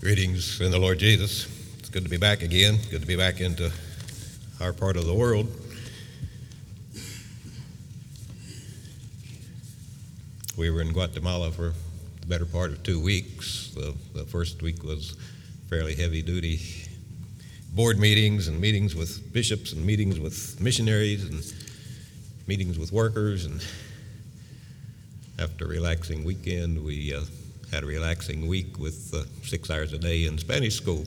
Greetings in the Lord Jesus. It's good to be back again. Good to be back into our part of the world. We were in Guatemala for the better part of two weeks. The, the first week was fairly heavy duty board meetings and meetings with bishops and meetings with missionaries and meetings with workers. And after a relaxing weekend, we uh, had a relaxing week with uh, six hours a day in Spanish school.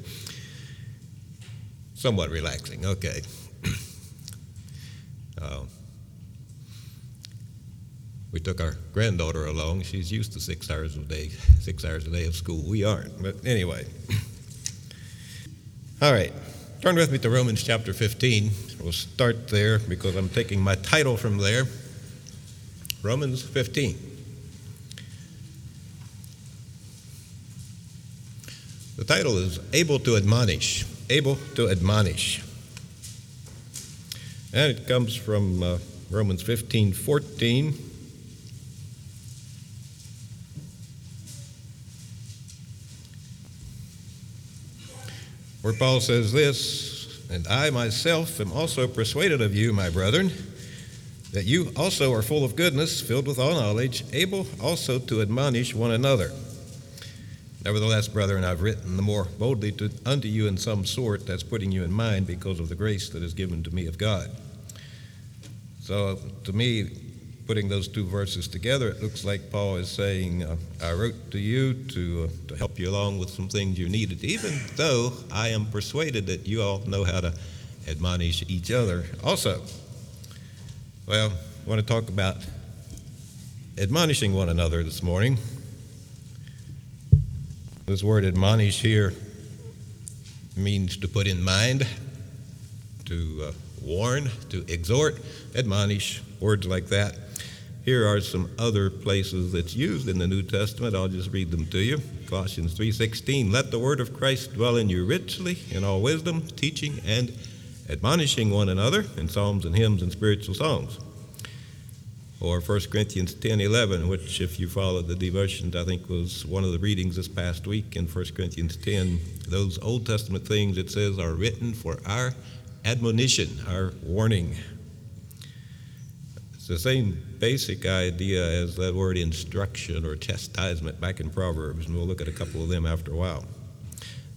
Somewhat relaxing, okay. uh, we took our granddaughter along. She's used to six hours a day, six hours a day of school. We aren't, but anyway. All right, turn with me to Romans chapter 15. We'll start there because I'm taking my title from there. Romans 15. Title is Able to Admonish. Able to Admonish. And it comes from uh, Romans 15 14. Where Paul says this, and I myself am also persuaded of you, my brethren, that you also are full of goodness, filled with all knowledge, able also to admonish one another. Nevertheless, brethren, I've written the more boldly to, unto you in some sort, that's putting you in mind because of the grace that is given to me of God. So, to me, putting those two verses together, it looks like Paul is saying, uh, I wrote to you to, uh, to help you along with some things you needed, even though I am persuaded that you all know how to admonish each other also. Well, I want to talk about admonishing one another this morning. This word admonish here means to put in mind, to uh, warn, to exhort, admonish, words like that. Here are some other places that's used in the New Testament. I'll just read them to you. Colossians 3:16, "Let the word of Christ dwell in you richly in all wisdom, teaching and admonishing one another in psalms and hymns and spiritual songs." Or 1 Corinthians 10 11, which, if you followed the devotions, I think was one of the readings this past week in 1 Corinthians 10. Those Old Testament things it says are written for our admonition, our warning. It's the same basic idea as that word instruction or chastisement back in Proverbs, and we'll look at a couple of them after a while.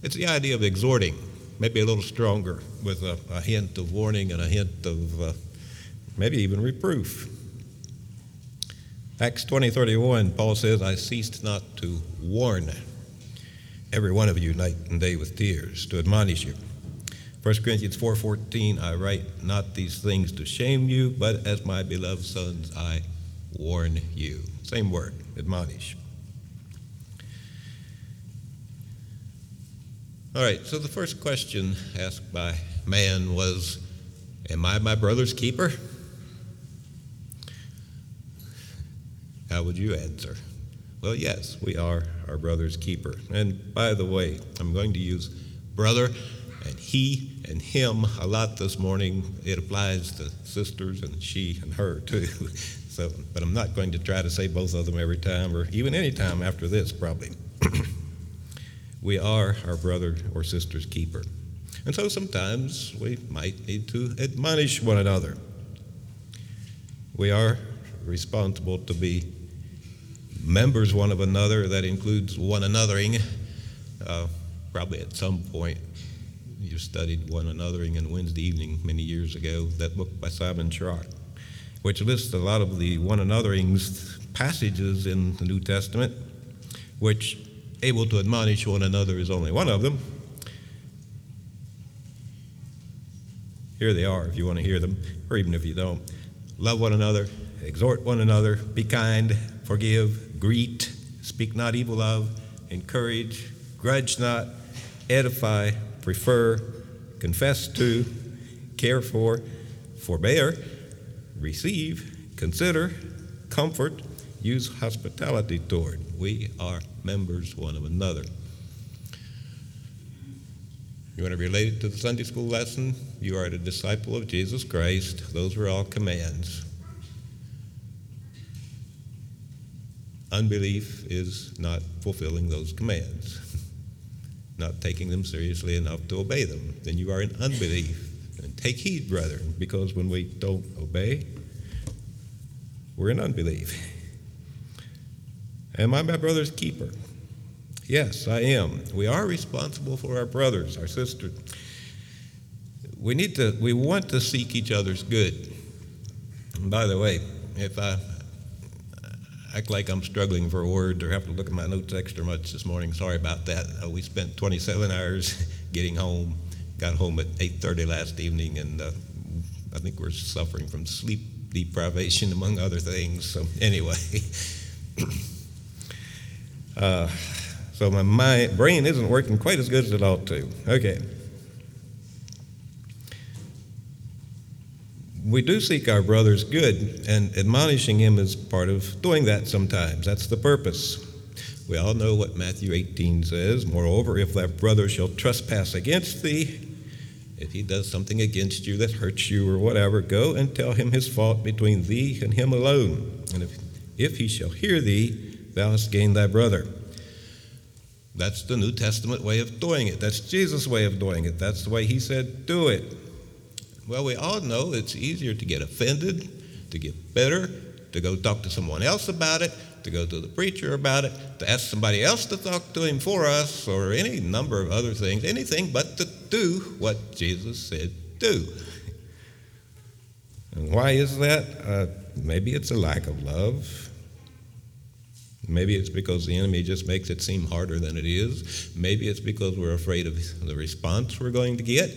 It's the idea of exhorting, maybe a little stronger, with a, a hint of warning and a hint of uh, maybe even reproof. Acts 20 31, Paul says, I ceased not to warn every one of you night and day with tears, to admonish you. 1 Corinthians 4 14, I write not these things to shame you, but as my beloved sons, I warn you. Same word, admonish. All right, so the first question asked by man was Am I my brother's keeper? How would you answer? Well, yes, we are our brother's keeper. And by the way, I'm going to use brother and he and him a lot this morning. It applies to sisters and she and her too. So, but I'm not going to try to say both of them every time or even any time after this, probably. we are our brother or sister's keeper. And so sometimes we might need to admonish one another. We are responsible to be members one of another. That includes one anothering. Uh, probably at some point you studied one anothering in Wednesday evening many years ago, that book by Simon Schrock, which lists a lot of the one anotherings passages in the New Testament, which able to admonish one another is only one of them. Here they are if you want to hear them, or even if you don't. Love one another, exhort one another, be kind, forgive, greet, speak not evil of, encourage, grudge not, edify, prefer, confess to, care for, forbear, receive, consider, comfort, use hospitality toward. We are members one of another. You want to relate it to the Sunday school lesson? You are a disciple of Jesus Christ. Those are all commands. Unbelief is not fulfilling those commands. not taking them seriously enough to obey them. Then you are in unbelief. And take heed, brethren, because when we don't obey, we're in unbelief. Am I my brother's keeper? Yes, I am. We are responsible for our brothers, our sisters. We need to, we want to seek each other's good. And by the way, if I act like I'm struggling for a word or have to look at my notes extra much this morning, sorry about that. Uh, we spent 27 hours getting home. Got home at 8:30 last evening, and uh, I think we're suffering from sleep deprivation, among other things. So anyway. uh, so my brain isn't working quite as good as it ought to. Okay. We do seek our brother's good, and admonishing him is part of doing that sometimes. That's the purpose. We all know what Matthew 18 says. Moreover, if thy brother shall trespass against thee, if he does something against you that hurts you or whatever, go and tell him his fault between thee and him alone. And if, if he shall hear thee, thou hast gained thy brother. That's the New Testament way of doing it. That's Jesus' way of doing it. That's the way he said, do it. Well, we all know it's easier to get offended, to get bitter, to go talk to someone else about it, to go to the preacher about it, to ask somebody else to talk to him for us, or any number of other things, anything but to do what Jesus said do. And why is that? Uh, maybe it's a lack of love. Maybe it's because the enemy just makes it seem harder than it is. Maybe it's because we're afraid of the response we're going to get.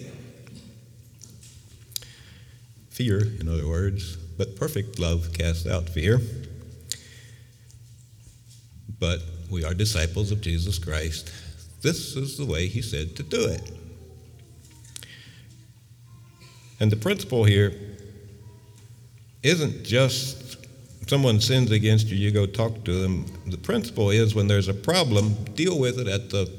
Fear, in other words, but perfect love casts out fear. But we are disciples of Jesus Christ. This is the way he said to do it. And the principle here isn't just someone sins against you, you go talk to them. The principle is when there's a problem, deal with it at the,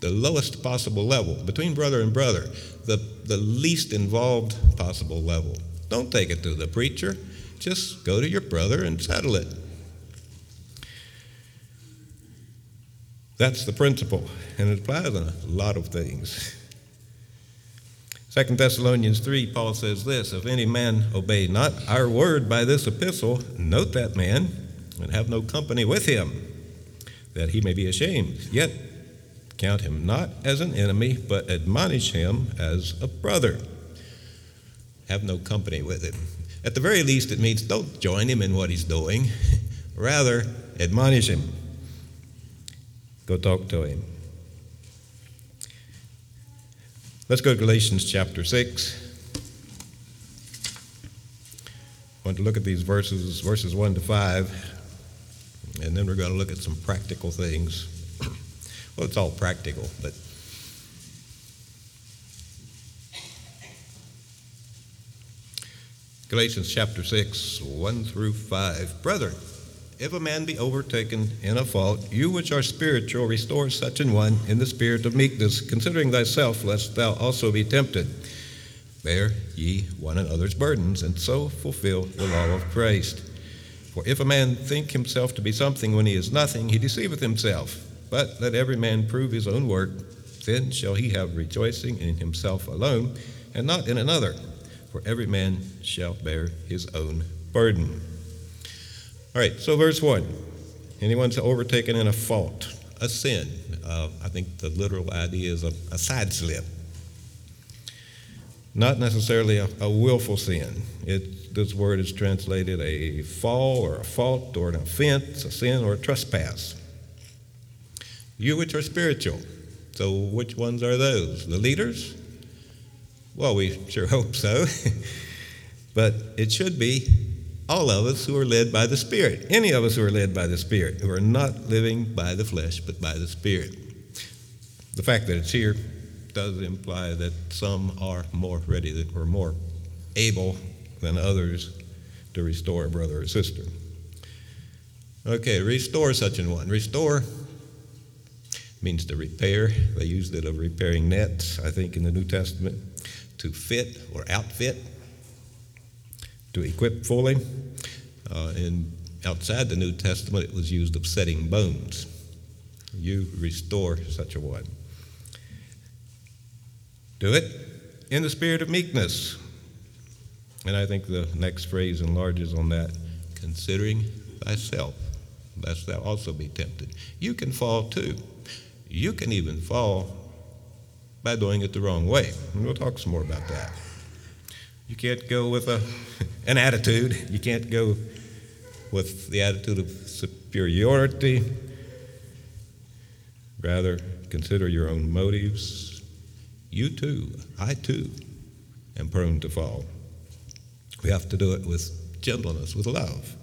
the lowest possible level, between brother and brother the, the least involved possible level. Don't take it to the preacher. Just go to your brother and settle it. That's the principle, and it applies in a lot of things. Second Thessalonians 3, Paul says this If any man obey not our word by this epistle, note that man, and have no company with him, that he may be ashamed. Yet Count him not as an enemy, but admonish him as a brother. Have no company with him. At the very least, it means don't join him in what he's doing. Rather, admonish him. Go talk to him. Let's go to Galatians chapter 6. I want to look at these verses, verses 1 to 5, and then we're going to look at some practical things. It's all practical, but Galatians chapter 6, 1 through 5. Brethren, if a man be overtaken in a fault, you which are spiritual, restore such an one in the spirit of meekness, considering thyself, lest thou also be tempted. Bear ye one another's burdens, and so fulfill the law of Christ. For if a man think himself to be something when he is nothing, he deceiveth himself. But let every man prove his own work, then shall he have rejoicing in himself alone, and not in another. For every man shall bear his own burden. All right, so verse 1. Anyone's overtaken in a fault, a sin. Uh, I think the literal idea is a, a side slip. Not necessarily a, a willful sin. It, this word is translated a fall or a fault or an offense, a sin or a trespass. You which are spiritual. So, which ones are those? The leaders? Well, we sure hope so. but it should be all of us who are led by the Spirit. Any of us who are led by the Spirit, who are not living by the flesh, but by the Spirit. The fact that it's here does imply that some are more ready than, or more able than others to restore a brother or sister. Okay, restore such an one. Restore means to repair. They used it of repairing nets, I think, in the New Testament, to fit or outfit, to equip fully. Uh, and outside the New Testament, it was used of setting bones. You restore such a one. Do it in the spirit of meekness. And I think the next phrase enlarges on that considering thyself, lest thou also be tempted. You can fall too. You can even fall by doing it the wrong way. And we'll talk some more about that. You can't go with a, an attitude. You can't go with the attitude of superiority. Rather, consider your own motives. You too, I too, am prone to fall. We have to do it with gentleness, with love,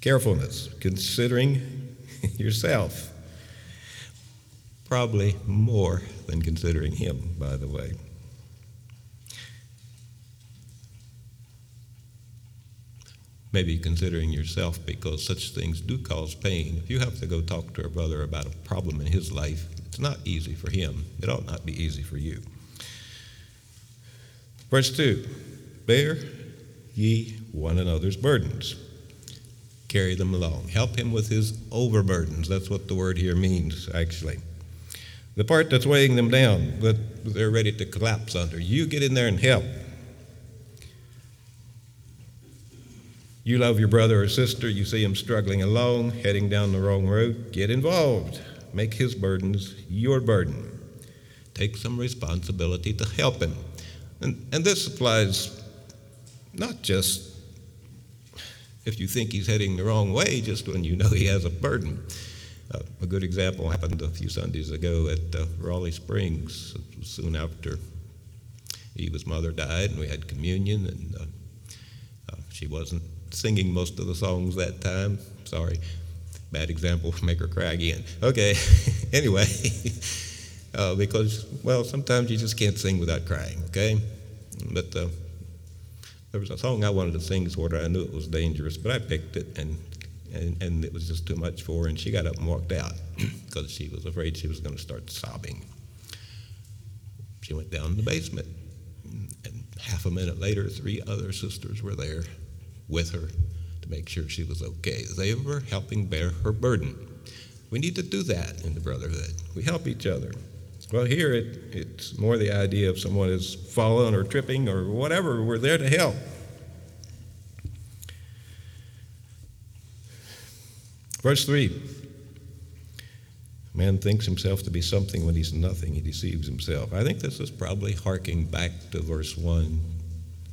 carefulness, considering yourself. Probably more than considering him, by the way. Maybe considering yourself because such things do cause pain. If you have to go talk to a brother about a problem in his life, it's not easy for him. It ought not be easy for you. Verse 2 Bear ye one another's burdens. Carry them along. Help him with his overburdens. That's what the word here means, actually. The part that's weighing them down, that they're ready to collapse under. You get in there and help. You love your brother or sister, you see him struggling alone, heading down the wrong road, get involved. Make his burdens your burden. Take some responsibility to help him. And, and this applies not just if you think he's heading the wrong way, just when you know he has a burden. A good example happened a few Sundays ago at uh, Raleigh Springs, soon after Eva's mother died, and we had communion, and uh, uh she wasn't singing most of the songs that time. Sorry, bad example, make her cry again. Okay, anyway, uh, because, well, sometimes you just can't sing without crying, okay? But uh, there was a song I wanted to sing for her. I knew it was dangerous, but I picked it, and, and, and it was just too much for her, and she got up and walked out because she was afraid she was going to start sobbing. She went down in the basement, and half a minute later, three other sisters were there with her to make sure she was okay. They were helping bear her burden. We need to do that in the brotherhood. We help each other. Well, here it, it's more the idea of someone is fallen or tripping or whatever. We're there to help. Verse 3 Man thinks himself to be something when he's nothing. He deceives himself. I think this is probably harking back to verse 1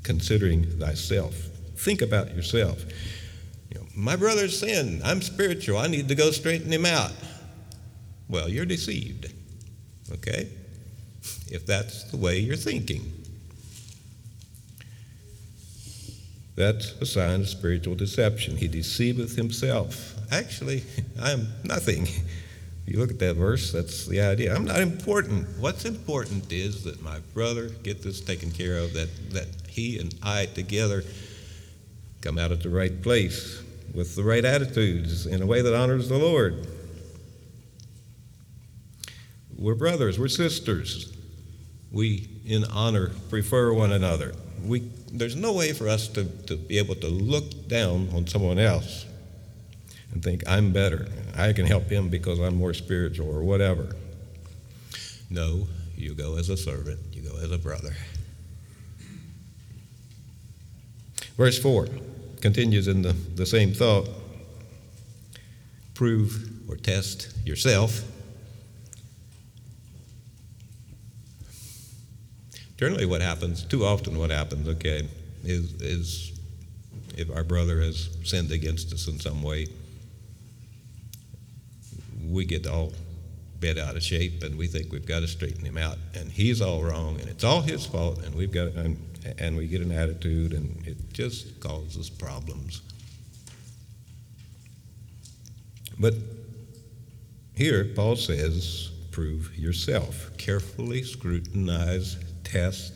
considering thyself. Think about yourself. You know, my brother's sinned. I'm spiritual. I need to go straighten him out. Well, you're deceived. Okay? If that's the way you're thinking. That's a sign of spiritual deception. He deceiveth himself. Actually, I am nothing. If you look at that verse, that's the idea. I'm not important. What's important is that my brother get this taken care of, that, that he and I together come out at the right place with the right attitudes in a way that honors the Lord. We're brothers, we're sisters. We, in honor, prefer one another. We, there's no way for us to, to be able to look down on someone else and think, I'm better. I can help him because I'm more spiritual or whatever. No, you go as a servant, you go as a brother. Verse 4 continues in the, the same thought prove or test yourself. Generally, what happens, too often, what happens, okay, is, is if our brother has sinned against us in some way, we get all bent out of shape and we think we've got to straighten him out. And he's all wrong and it's all his fault and we've got and, and we get an attitude and it just causes problems. But here paul says prove yourself. Carefully scrutinize test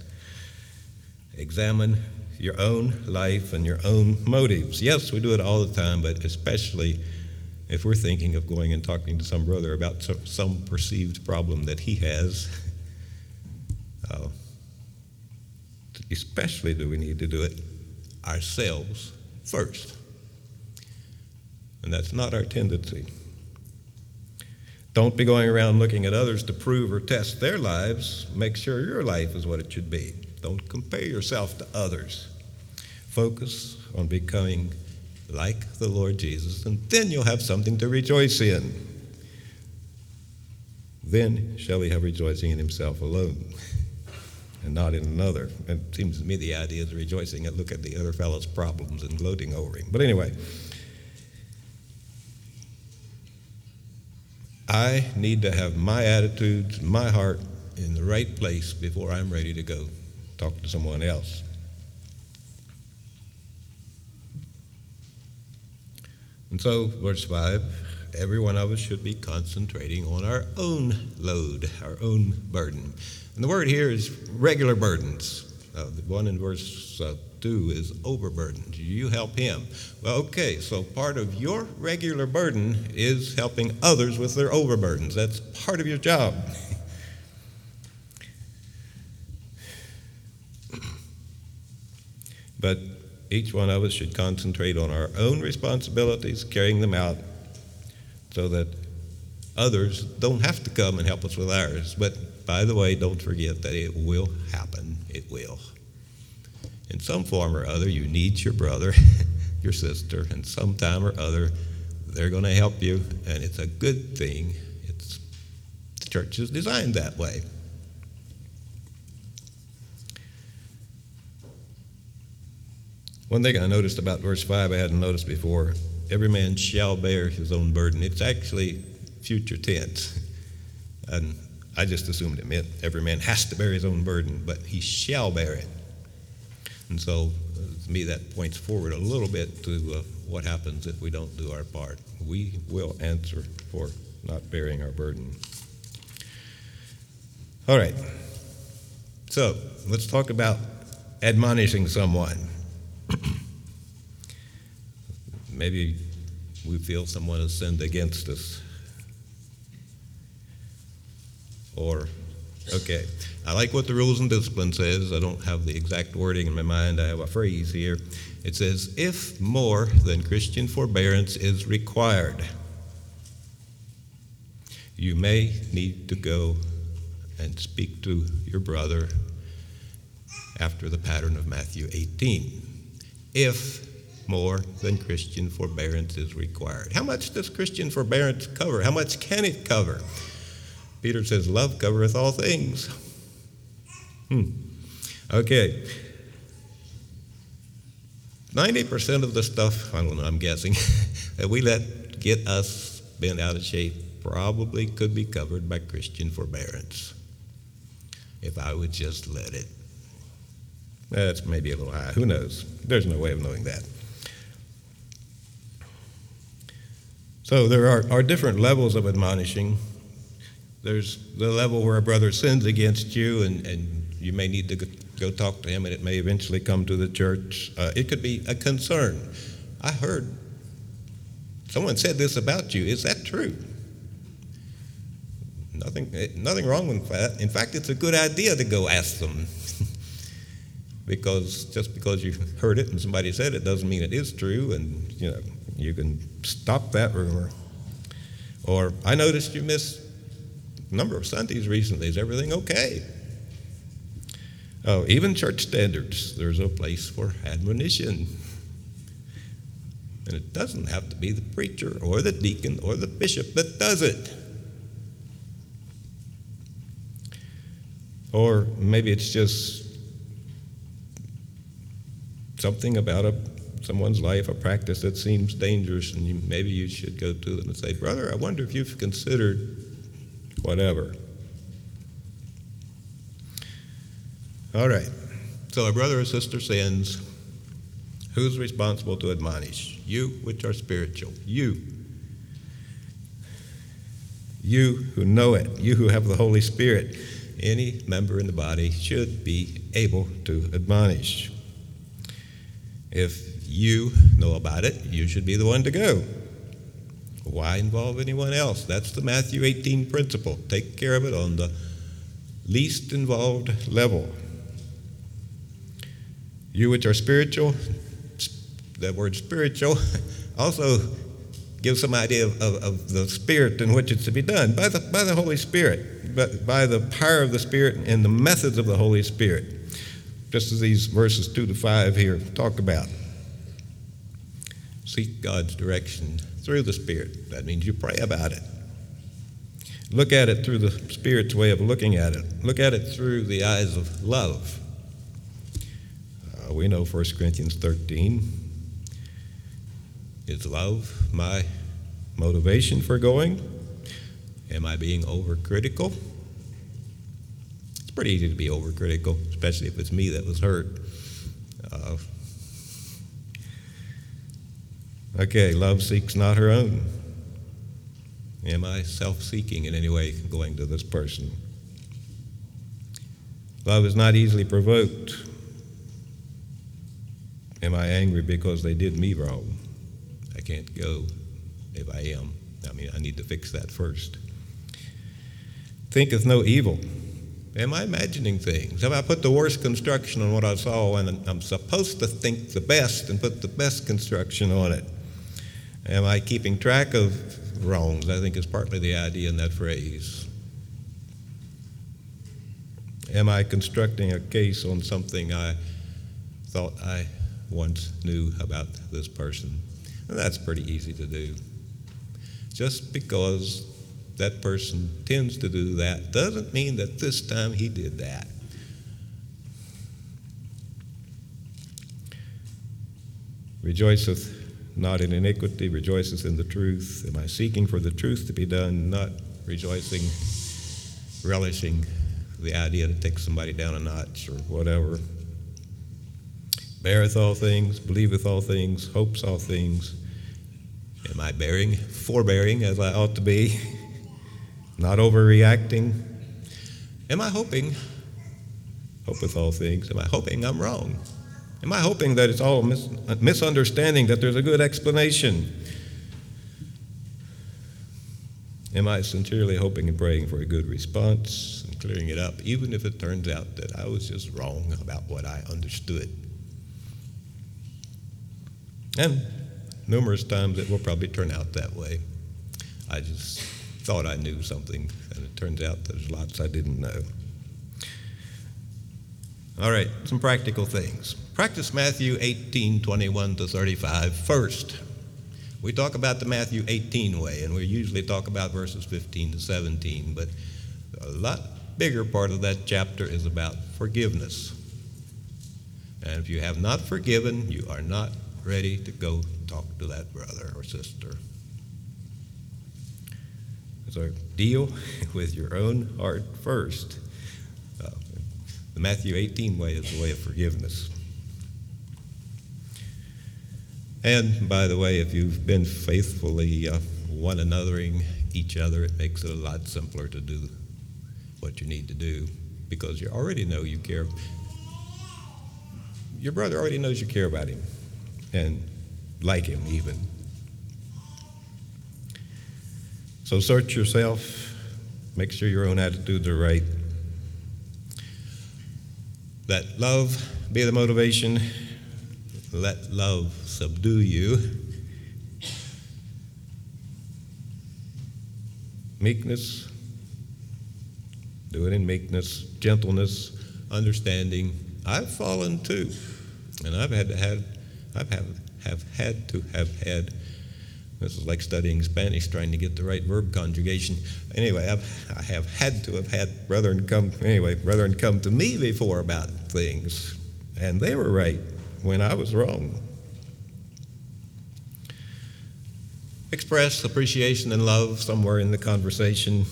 examine your own life and your own motives. Yes we do it all the time but especially if we're thinking of going and talking to some brother about some perceived problem that he has, uh, especially do we need to do it ourselves first. And that's not our tendency. Don't be going around looking at others to prove or test their lives. Make sure your life is what it should be. Don't compare yourself to others. Focus on becoming like the Lord Jesus, and then you'll have something to rejoice in. Then shall he have rejoicing in himself alone and not in another. It seems to me the idea is rejoicing at look at the other fellow's problems and gloating over him. But anyway, I need to have my attitudes, my heart in the right place before I'm ready to go talk to someone else. And so, verse 5 every one of us should be concentrating on our own load, our own burden. And the word here is regular burdens. Uh, the one in verse uh, 2 is overburdened. You help him. Well, okay, so part of your regular burden is helping others with their overburdens. That's part of your job. but each one of us should concentrate on our own responsibilities, carrying them out, so that others don't have to come and help us with ours. But by the way, don't forget that it will happen. It will. In some form or other, you need your brother, your sister, and sometime or other, they're going to help you, and it's a good thing. It's the church is designed that way. One thing I noticed about verse 5 I hadn't noticed before every man shall bear his own burden. It's actually future tense. And I just assumed it meant every man has to bear his own burden, but he shall bear it. And so, uh, to me, that points forward a little bit to uh, what happens if we don't do our part. We will answer for not bearing our burden. All right. So, let's talk about admonishing someone. Maybe we feel someone has sinned against us. Or, okay, I like what the rules and discipline says. I don't have the exact wording in my mind. I have a phrase here. It says, if more than Christian forbearance is required, you may need to go and speak to your brother after the pattern of Matthew 18. If more than Christian forbearance is required. How much does Christian forbearance cover? How much can it cover? Peter says, Love covereth all things. Hmm. Okay. 90% of the stuff, I don't know, I'm guessing, that we let get us bent out of shape probably could be covered by Christian forbearance if I would just let it. That's maybe a little high. Who knows? There's no way of knowing that. So there are, are different levels of admonishing. There's the level where a brother sins against you, and, and you may need to go talk to him, and it may eventually come to the church. Uh, it could be a concern. I heard someone said this about you. Is that true? Nothing, eh, nothing wrong with that. In fact, it's a good idea to go ask them. because just because you heard it and somebody said it doesn't mean it is true, and you know you can stop that rumor. Or I noticed you missed a number of Sundays recently. Is everything okay? Oh, even church standards, there's a place for admonition. And it doesn't have to be the preacher or the deacon or the bishop that does it. Or maybe it's just something about a someone's life, a practice that seems dangerous, and you, maybe you should go to them and say, Brother, I wonder if you've considered whatever. All right. So a brother or sister sins. Who's responsible to admonish? You, which are spiritual. You. You who know it. You who have the Holy Spirit. Any member in the body should be able to admonish. If you know about it, you should be the one to go. Why involve anyone else? That's the Matthew 18 principle. Take care of it on the least involved level. You which are spiritual, that word spiritual also gives some idea of, of, of, the spirit in which it's to be done by the, by the Holy Spirit, but by the power of the Spirit and the methods of the Holy Spirit, just as these verses 2 to 5 here talk about. Seek God's direction through the Spirit. That means you pray about it. Look at it through the Spirit's way of looking at it. Look at it through the eyes of love. Uh, we know 1 Corinthians 13 is love my motivation for going? Am I being overcritical? Pretty easy to be overcritical, especially if it's me that was hurt. Uh, okay, love seeks not her own. Am I self seeking in any way going to this person? Love is not easily provoked. Am I angry because they did me wrong? I can't go if I am. I mean, I need to fix that first. Thinketh no evil. Am I imagining things? Have I put the worst construction on what I saw and I'm supposed to think the best and put the best construction on it? Am I keeping track of wrongs, I think is partly the idea in that phrase. Am I constructing a case on something I thought I once knew about this person? And that's pretty easy to do. Just because that person tends to do that doesn't mean that this time he did that. Rejoiceth not in iniquity, rejoiceth in the truth. Am I seeking for the truth to be done, not rejoicing, relishing the idea to take somebody down a notch or whatever? Beareth all things, believeth all things, hopes all things. Am I bearing, forbearing as I ought to be? Not overreacting? Am I hoping, Hope with all things? Am I hoping I'm wrong? Am I hoping that it's all mis- misunderstanding, that there's a good explanation? Am I sincerely hoping and praying for a good response and clearing it up, even if it turns out that I was just wrong about what I understood? And numerous times it will probably turn out that way. I just thought I knew something, and it turns out there's lots I didn't know. All right, some practical things. Practice Matthew 18, 21 to 35 first. We talk about the Matthew 18 way, and we usually talk about verses 15 to 17, but a lot bigger part of that chapter is about forgiveness. And if you have not forgiven, you are not ready to go talk to that brother or sister. So deal with your own heart first. The Matthew 18 way is the way of forgiveness. And by the way, if you've been faithfully uh, one anothering each other, it makes it a lot simpler to do what you need to do because you already know you care. Your brother already knows you care about him and like him, even. So search yourself, make sure your own attitudes are right. Let love be the motivation. Let love subdue you. Meekness, do it in meekness, gentleness, understanding. I've fallen too, and I've had to have, I've have, have had to have had this is like studying Spanish, trying to get the right verb conjugation. Anyway, I've, I have had to have had brethren come, anyway, brethren come to me before about things, and they were right when I was wrong. Express appreciation and love somewhere in the conversation.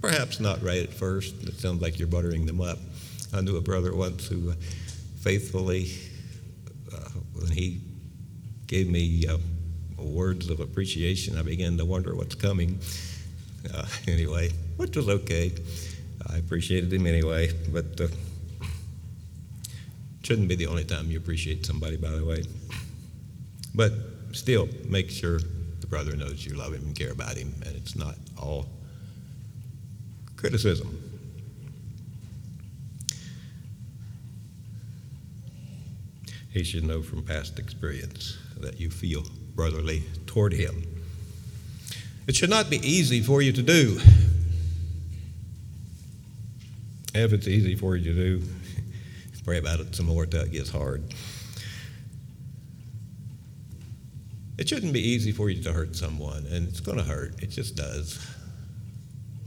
Perhaps not right at first. It sounds like you're buttering them up. I knew a brother once who faithfully, uh, when he gave me uh, words of appreciation, I began to wonder what's coming. Uh, anyway, which was okay. I appreciated him anyway, but uh, shouldn't be the only time you appreciate somebody, by the way. But still, make sure the brother knows you love him and care about him, and it's not all criticism. He should know from past experience that you feel brotherly toward him. It should not be easy for you to do. If it's easy for you to do, pray about it some more until it gets hard. It shouldn't be easy for you to hurt someone, and it's going to hurt. It just does.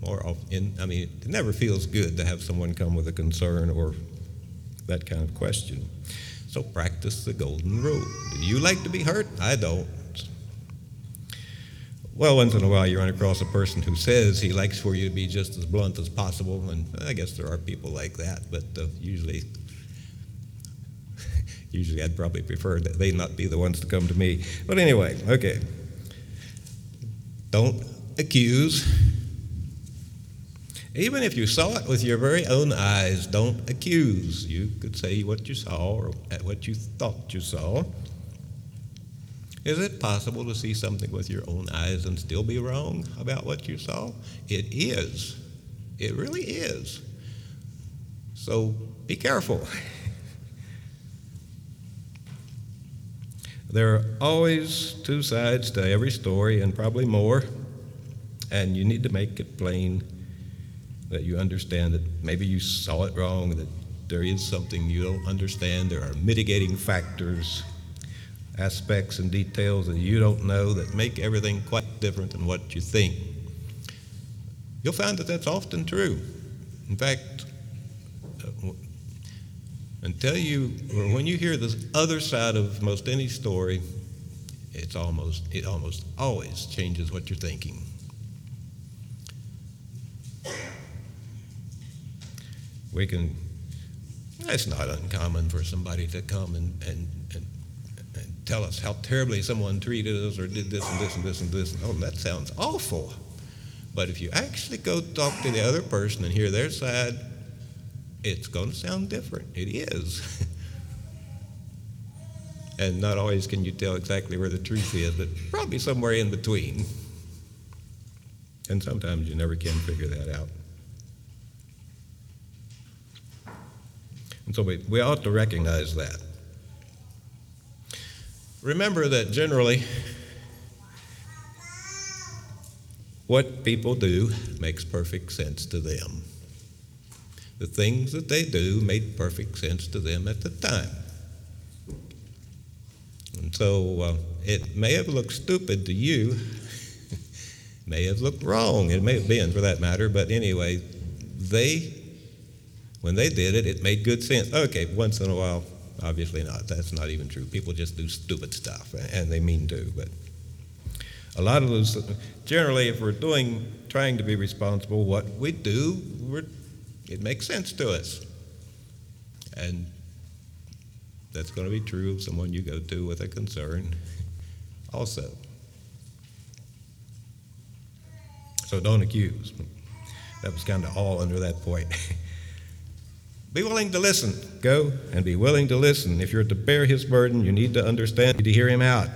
More often, I mean, it never feels good to have someone come with a concern or that kind of question. So practice the golden rule. Do you like to be hurt? I don't. Well, once in a while you run across a person who says he likes for you to be just as blunt as possible, and I guess there are people like that, but uh, usually, usually I'd probably prefer that they not be the ones to come to me. But anyway, okay. Don't accuse. Even if you saw it with your very own eyes, don't accuse. You could say what you saw or what you thought you saw. Is it possible to see something with your own eyes and still be wrong about what you saw? It is. It really is. So be careful. There are always two sides to every story, and probably more, and you need to make it plain that you understand that maybe you saw it wrong, that there is something you don't understand, there are mitigating factors aspects and details that you don't know that make everything quite different than what you think. You'll find that that's often true. In fact, uh, until you, or when you hear the other side of most any story, it's almost, it almost always changes what you're thinking. We can, it's not uncommon for somebody to come and, and and tell us how terribly someone treated us or did this and this and this and this. Oh, that sounds awful. But if you actually go talk to the other person and hear their side, it's going to sound different. It is. and not always can you tell exactly where the truth is, but probably somewhere in between. And sometimes you never can figure that out. And so we, we ought to recognize that. Remember that generally, what people do makes perfect sense to them. The things that they do made perfect sense to them at the time. And so uh, it may have looked stupid to you, may have looked wrong, it may have been for that matter, but anyway, they, when they did it, it made good sense. Okay, once in a while, Obviously not. That's not even true. People just do stupid stuff, and they mean to. But a lot of those, generally, if we're doing, trying to be responsible, what we do, it makes sense to us. And that's going to be true of someone you go to with a concern also. So don't accuse. That was kind of all under that point. Be willing to listen. Go and be willing to listen. If you're to bear his burden, you need to understand, to hear him out.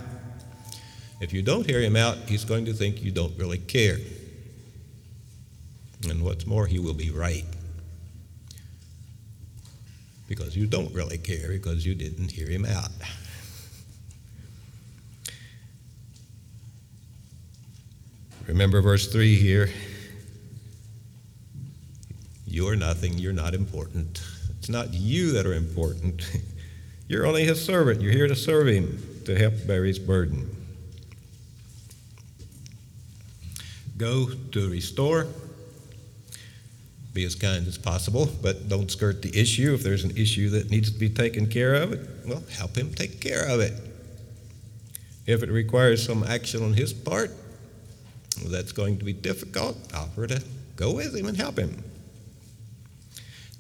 If you don't hear him out, he's going to think you don't really care. And what's more, he will be right. Because you don't really care because you didn't hear him out. Remember verse 3 here. You're nothing. You're not important. It's not you that are important. You're only his servant. You're here to serve him, to help bear his burden. Go to restore. Be as kind as possible, but don't skirt the issue. If there's an issue that needs to be taken care of, well, help him take care of it. If it requires some action on his part, well, that's going to be difficult. Offer to go with him and help him.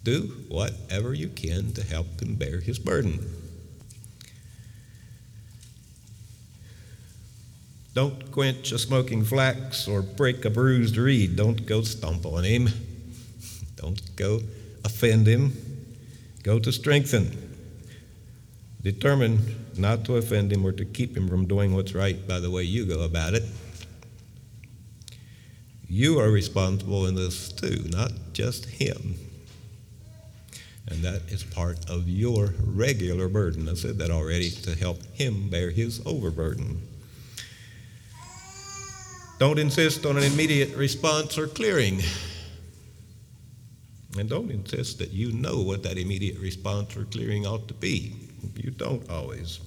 Do whatever you can to help him bear his burden. Don't quench a smoking flax or break a bruised reed. Don't go stomp on him. Don't go offend him. Go to strengthen. Determine not to offend him or to keep him from doing what's right by the way you go about it. You are responsible in this too, not just him. And that is part of your regular burden. I said that already to help him bear his overburden. Don't insist on an immediate response or clearing. And don't insist that you know what that immediate response or clearing ought to be. You don't always.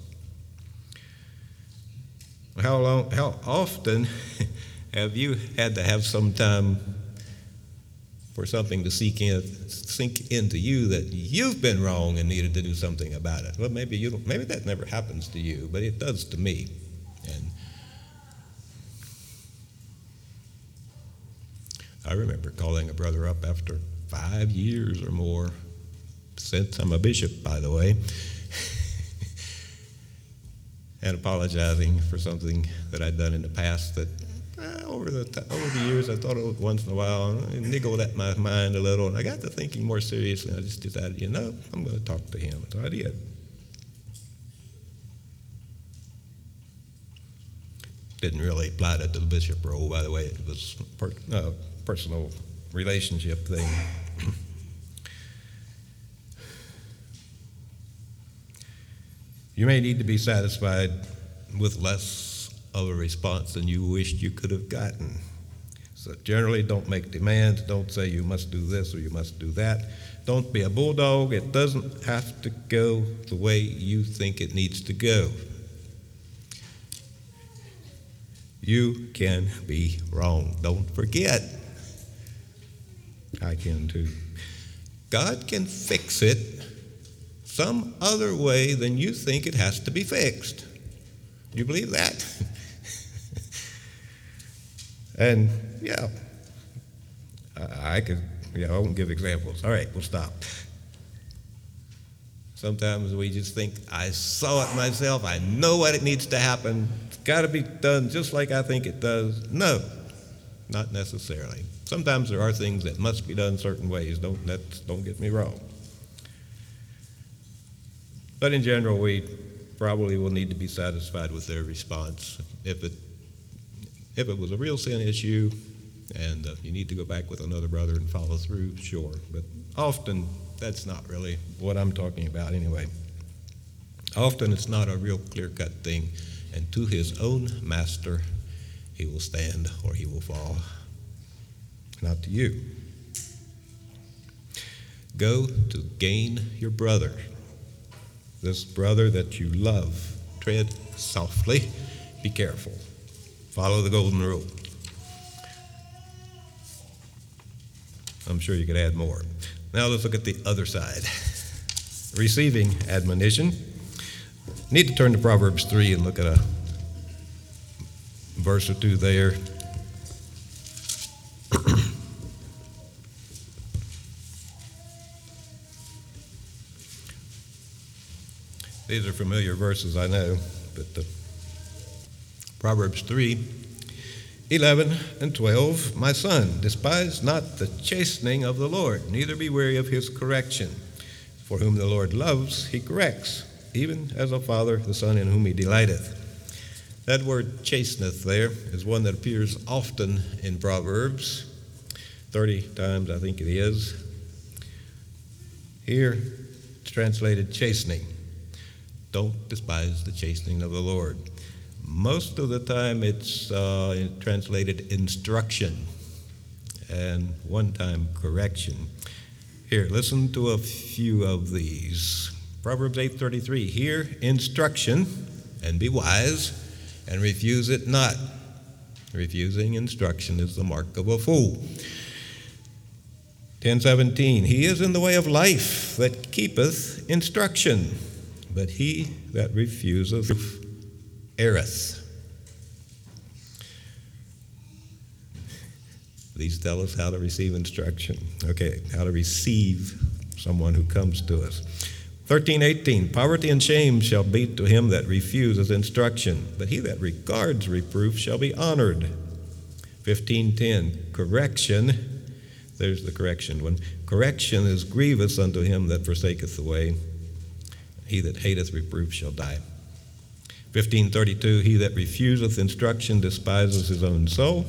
How long how often have you had to have some time for something to sink in sink into you that you've been wrong and needed to do something about it? Well maybe you don't, maybe that never happens to you, but it does to me. And I remember calling a brother up after five years or more, since I'm a bishop, by the way, and apologizing for something that I'd done in the past that uh, over the t- over the years I thought it once in a while and it niggled at my mind a little, and I got to thinking more seriously. I just decided, you know, I'm going to talk to him. So I did. Didn't really apply that to the bishop role, by the way. It was per- uh, personal relationship thing. you may need to be satisfied with less of a response than you wished you could have gotten. So generally, don't make demands. Don't say you must do this or you must do that. Don't be a bulldog. It doesn't have to go the way you think it needs to go. You can be wrong. Don't forget. I can too. God can fix it some other way than you think it has to be fixed. Do you believe that? and yeah, I, I could, yeah, I won't give examples. All right, we'll stop. Sometimes we just think, I saw it myself, I know what it needs to happen, it's got to be done just like I think it does. No, not necessarily. Sometimes there are things that must be done certain ways. Don't, that's, don't get me wrong. But in general, we probably will need to be satisfied with their response. If it, if it was a real sin issue and uh, you need to go back with another brother and follow through, sure. But often that's not really what I'm talking about anyway. Often it's not a real clear cut thing, and to his own master he will stand or he will fall. Not to you. Go to gain your brother, this brother that you love. Tread softly, be careful. Follow the golden rule. I'm sure you could add more. Now let's look at the other side. Receiving admonition. Need to turn to Proverbs 3 and look at a verse or two there. These are familiar verses, I know, but the Proverbs 3 11 and 12 My son, despise not the chastening of the Lord, neither be weary of his correction. For whom the Lord loves, he corrects, even as a father the son in whom he delighteth. That word chasteneth there is one that appears often in Proverbs, 30 times I think it is. Here it's translated chastening. Don't despise the chastening of the Lord. Most of the time it's uh, translated instruction and one time correction. Here, listen to a few of these. Proverbs 8:33, hear instruction and be wise and refuse it not. Refusing instruction is the mark of a fool. 10:17 He is in the way of life that keepeth instruction, but he that refuseth erreth. These tell us how to receive instruction. Okay, how to receive someone who comes to us. 1318 Poverty and shame shall be to him that refuses instruction, but he that regards reproof shall be honored. 1510 Correction, there's the correction one. Correction is grievous unto him that forsaketh the way. He that hateth reproof shall die. 1532 He that refuseth instruction despises his own soul,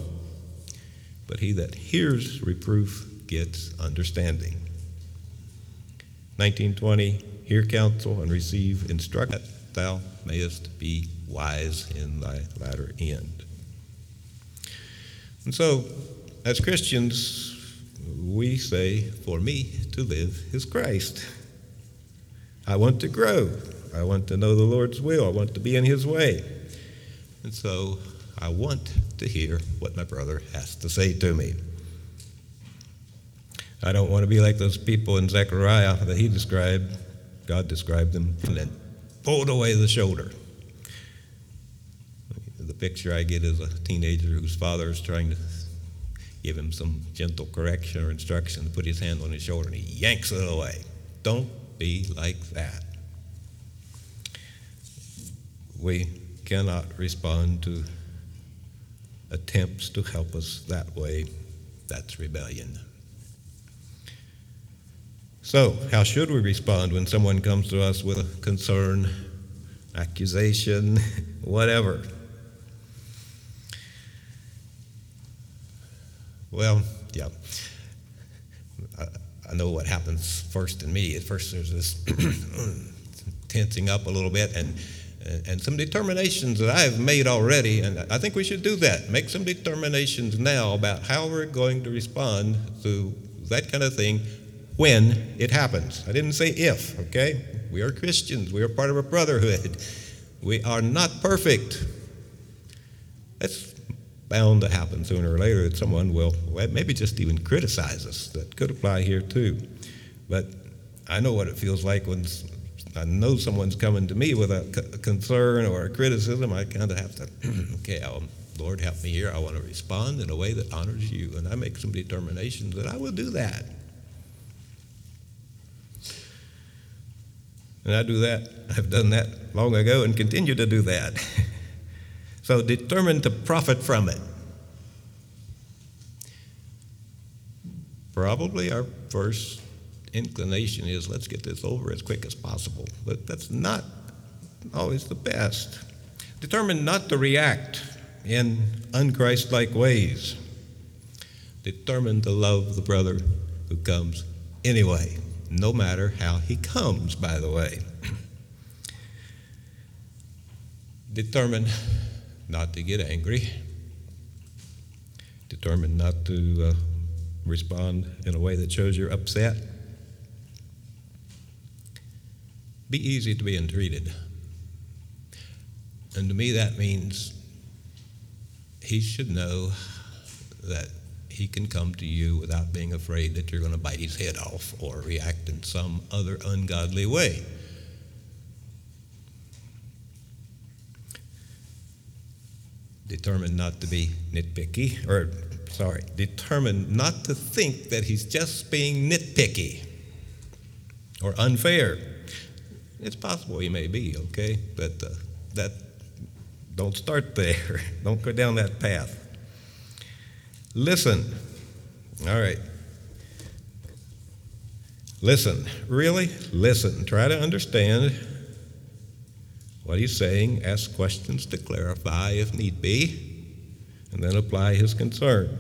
but he that hears reproof gets understanding. 1920 Hear counsel and receive instruction, that thou mayest be wise in thy latter end. And so, as Christians, we say, for me to live is Christ. I want to grow. I want to know the Lord's will. I want to be in His way. And so I want to hear what my brother has to say to me. I don't want to be like those people in Zechariah that he described, God described them, and then pulled away the shoulder. The picture I get is a teenager whose father is trying to give him some gentle correction or instruction, to put his hand on his shoulder, and he yanks it away. Don't be like that. We cannot respond to attempts to help us that way. That's rebellion. So, how should we respond when someone comes to us with a concern, accusation, whatever? Well, yeah. I, I know what happens first in me. At first, there's this tensing up a little bit and and some determinations that I have made already, and I think we should do that. Make some determinations now about how we're going to respond to that kind of thing when it happens. I didn't say if, okay? We are Christians, we are part of a brotherhood. We are not perfect. That's bound to happen sooner or later that someone will maybe just even criticize us. That could apply here too. But I know what it feels like when I know someone's coming to me with a, c- concern or a criticism. I kind of have to, okay, I'll, Lord, help me here. I want to respond in a way that honors you. And I make some determinations that I will do that. And I do that. I've done that long ago and continue to do that. so determined to profit from it. Probably our first inclination is let's get this over as quick as possible. But that's not always the best. Determined not to react in unchristlike ways. Determined to love the brother who comes anyway no matter how he comes, by the way. Determined not to get angry, determined not to uh, respond in a way that shows you're upset. Be easy to be entreated. And to me, that means he should know that he can come to you without being afraid that you're going to bite his head off or react in some other ungodly way. Determined not to be nitpicky, or sorry, determined not to think that he's just being nitpicky or unfair. It's possible he may be, okay, but uh, that don't start there. don't go down that path. Listen. All right. Listen. Really? Listen. Try to understand what he's saying. Ask questions to clarify if need be, and then apply his concern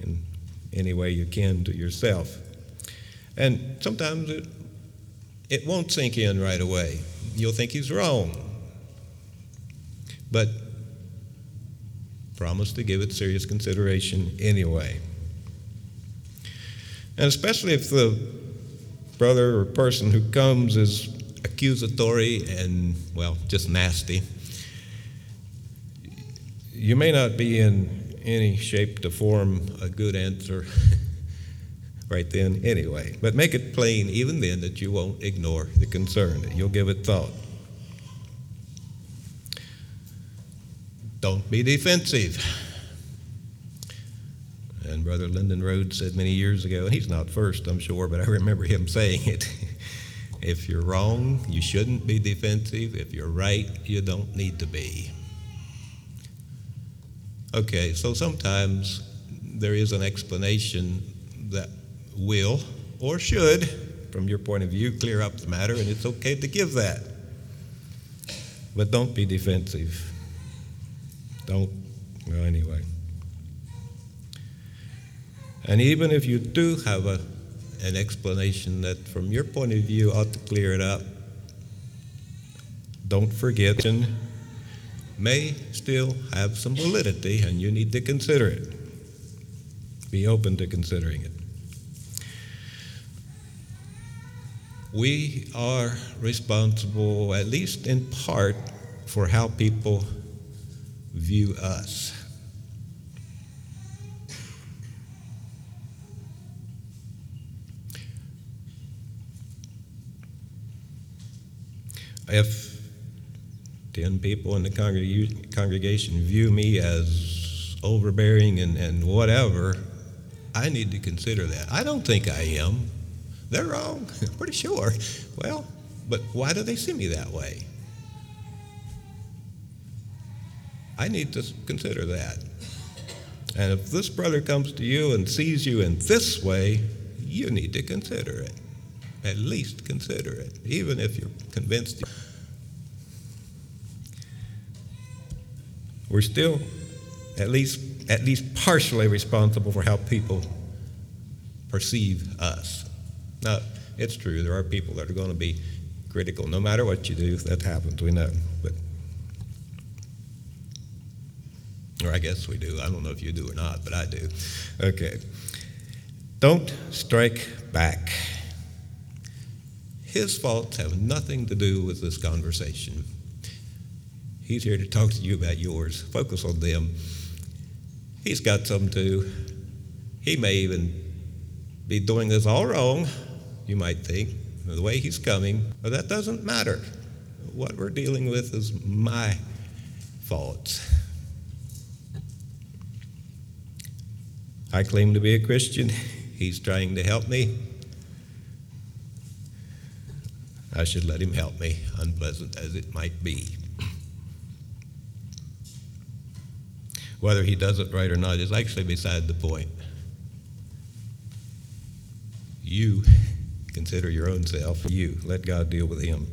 in any way you can to yourself. And sometimes it, it won't sink in right away. You'll think he's wrong. But promise to give it serious consideration anyway. And especially if the brother or person who comes is accusatory and, well, just nasty, you may not be in any shape to form a good answer right then anyway. But make it plain even then that you won't ignore the concern, that you'll give it thought. Don't be defensive. And Brother Lyndon Rhodes said many years ago, and he's not first, I'm sure, but I remember him saying it. if you're wrong, you shouldn't be defensive. If you're right, you don't need to be. Okay, so sometimes there is an explanation that will or should, from your point of view, clear up the matter, and it's okay to give that. But don't be defensive. Don't, well, anyway. And even if you do have a, an explanation that, from your point of view, ought to clear it up, don't forget and may still have some validity, and you need to consider it. Be open to considering it. We are responsible, at least in part, for how people view us. If 10 people in the congregation view me as overbearing and, and whatever, I need to consider that. I don't think I am. They're wrong, pretty sure. Well, but why do they see me that way? I need to consider that. And if this brother comes to you and sees you in this way, you need to consider it. At least consider it, even if you're convinced. We're still at least at least partially responsible for how people perceive us. Now, it's true, there are people that are going to be critical no matter what you do. That happens, we know. But or I guess we do. I don't know if you do or not, but I do. Okay. Don't strike back. His faults have nothing to do with this conversation. He's here to talk to you about yours. Focus on them. He's got some too. He may even be doing this all wrong, you might think, the way he's coming, but that doesn't matter. What we're dealing with is my faults. I claim to be a Christian. He's trying to help me. I should let him help me, unpleasant as it might be. Whether he does it right or not is actually beside the point. You consider your own self. You let God deal with him.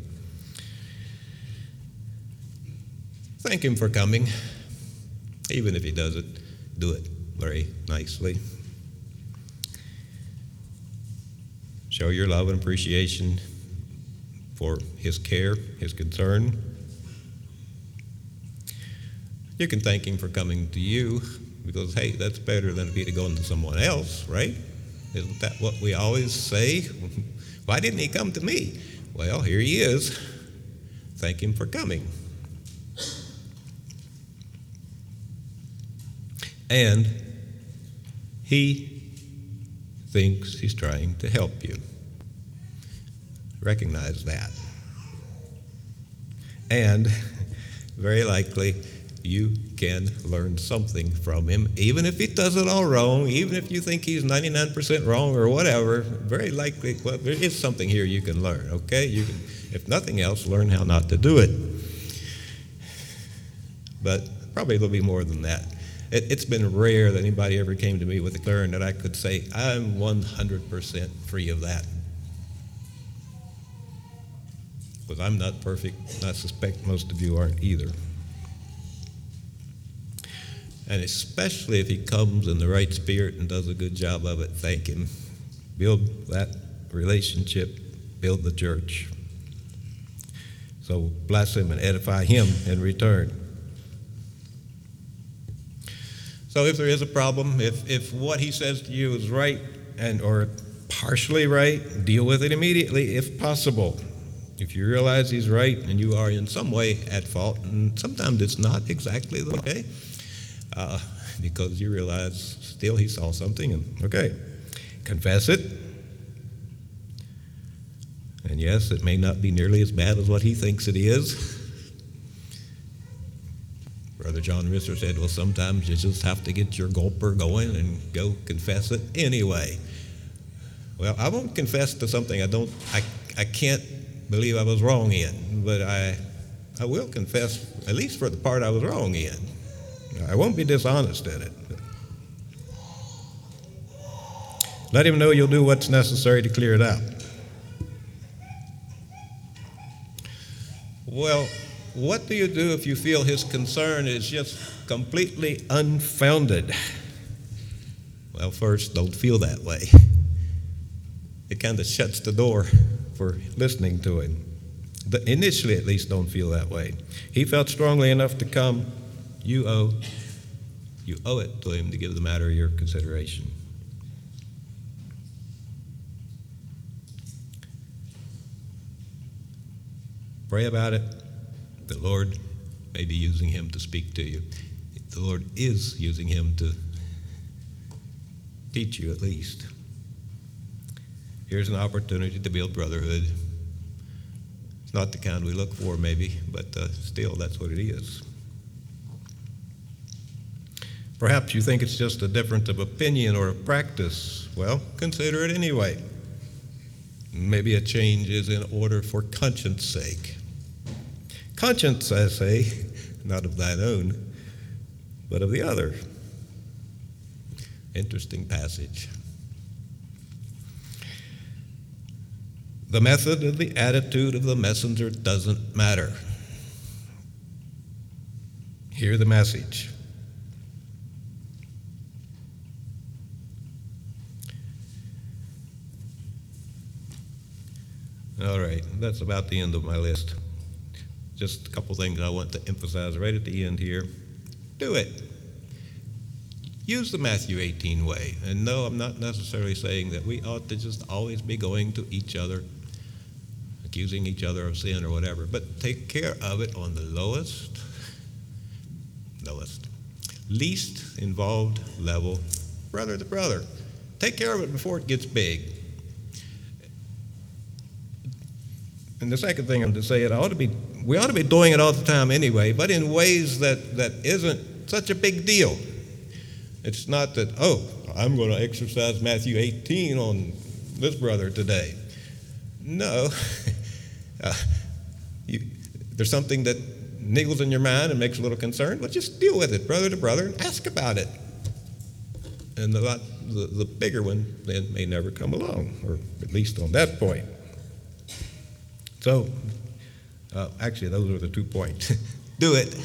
Thank him for coming. Even if he doesn't do it very nicely. Show your love and appreciation for his care, his concern. You can thank him for coming to you because, hey, that's better than to going to someone else, right? Isn't that what we always say? Why didn't he come to me? Well, here he is. Thank him for coming. And he thinks he's trying to help you. Recognize that. And very likely, you can learn something from him, even if he does it all wrong, even if you think he's 99% wrong or whatever. Very likely, well, there is something here you can learn, okay? You can, if nothing else, learn how not to do it. But probably there'll be more than that. It, has been rare that anybody ever came to me with a concern that I could say, I'm 100% free of that. Because I'm not perfect. I suspect most of you aren't either. And especially if he comes in the right spirit and does a good job of it, thank him. Build that relationship, build the church. So bless him and edify him in return. So if there is a problem, if, if what he says to you is right and or partially right, deal with it immediately if possible. If you realize he's right and you are in some way at fault, and sometimes it's not exactly the way, uh, because you realize still he saw something, and okay, confess it. And yes, it may not be nearly as bad as what he thinks it is. Brother John Risser said, Well, sometimes you just have to get your gulper going and go confess it anyway. Well, I won't confess to something I don't, I, I can't believe I was wrong in, but I, I will confess at least for the part I was wrong in. I won't be dishonest in it. Let him know you'll do what's necessary to clear it out. Well, what do you do if you feel his concern is just completely unfounded? Well, first, don't feel that way. It kind of shuts the door for listening to him. the- initially at least, don't feel that way. He felt strongly enough to come. You owe, you owe it to him to give the matter your consideration. Pray about it. The Lord may be using him to speak to you. The Lord is using him to teach you at least. Here's an opportunity to build brotherhood. It's not the kind we look for, maybe, but uh, still, that's what it is. Perhaps you think it's just a difference of opinion or of practice. Well, consider it anyway. Maybe a change is in order for conscience sake. Conscience, I say, not of thine own, but of the other. Interesting passage. The method of the attitude of the messenger doesn't matter. Hear the message. All right, that's about the end of my list. Just a couple things I want to emphasize right at the end here. Do it. Use the Matthew 18 way. And no, I'm not necessarily saying that we ought to just always be going to each other, accusing each other of sin or whatever, but take care of it on the lowest, lowest, least involved level, brother to brother. Take care of it before it gets big. And the second thing I'm to say, it ought to be, we ought to be doing it all the time anyway, but in ways that, that isn't such a big deal. It's not that, oh, I'm going to exercise Matthew 18 on this brother today. No. uh, you, there's something that niggles in your mind and makes a little concern, well, just deal with it, brother to brother, and ask about it. And the, the, the bigger one then may never come along, or at least on that point. So, uh, actually, those are the two points. Do it,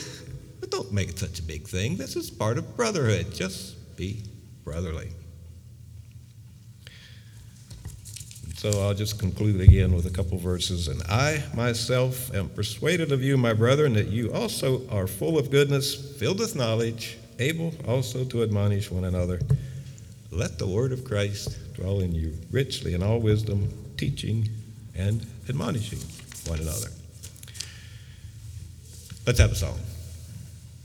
but don't make it such a big thing. This is part of brotherhood. Just be brotherly. So I'll just conclude again with a couple verses. And I myself am persuaded of you, my brethren, that you also are full of goodness, filled with knowledge, able also to admonish one another. Let the word of Christ dwell in you richly in all wisdom, teaching and admonishing one another. Let's have a song.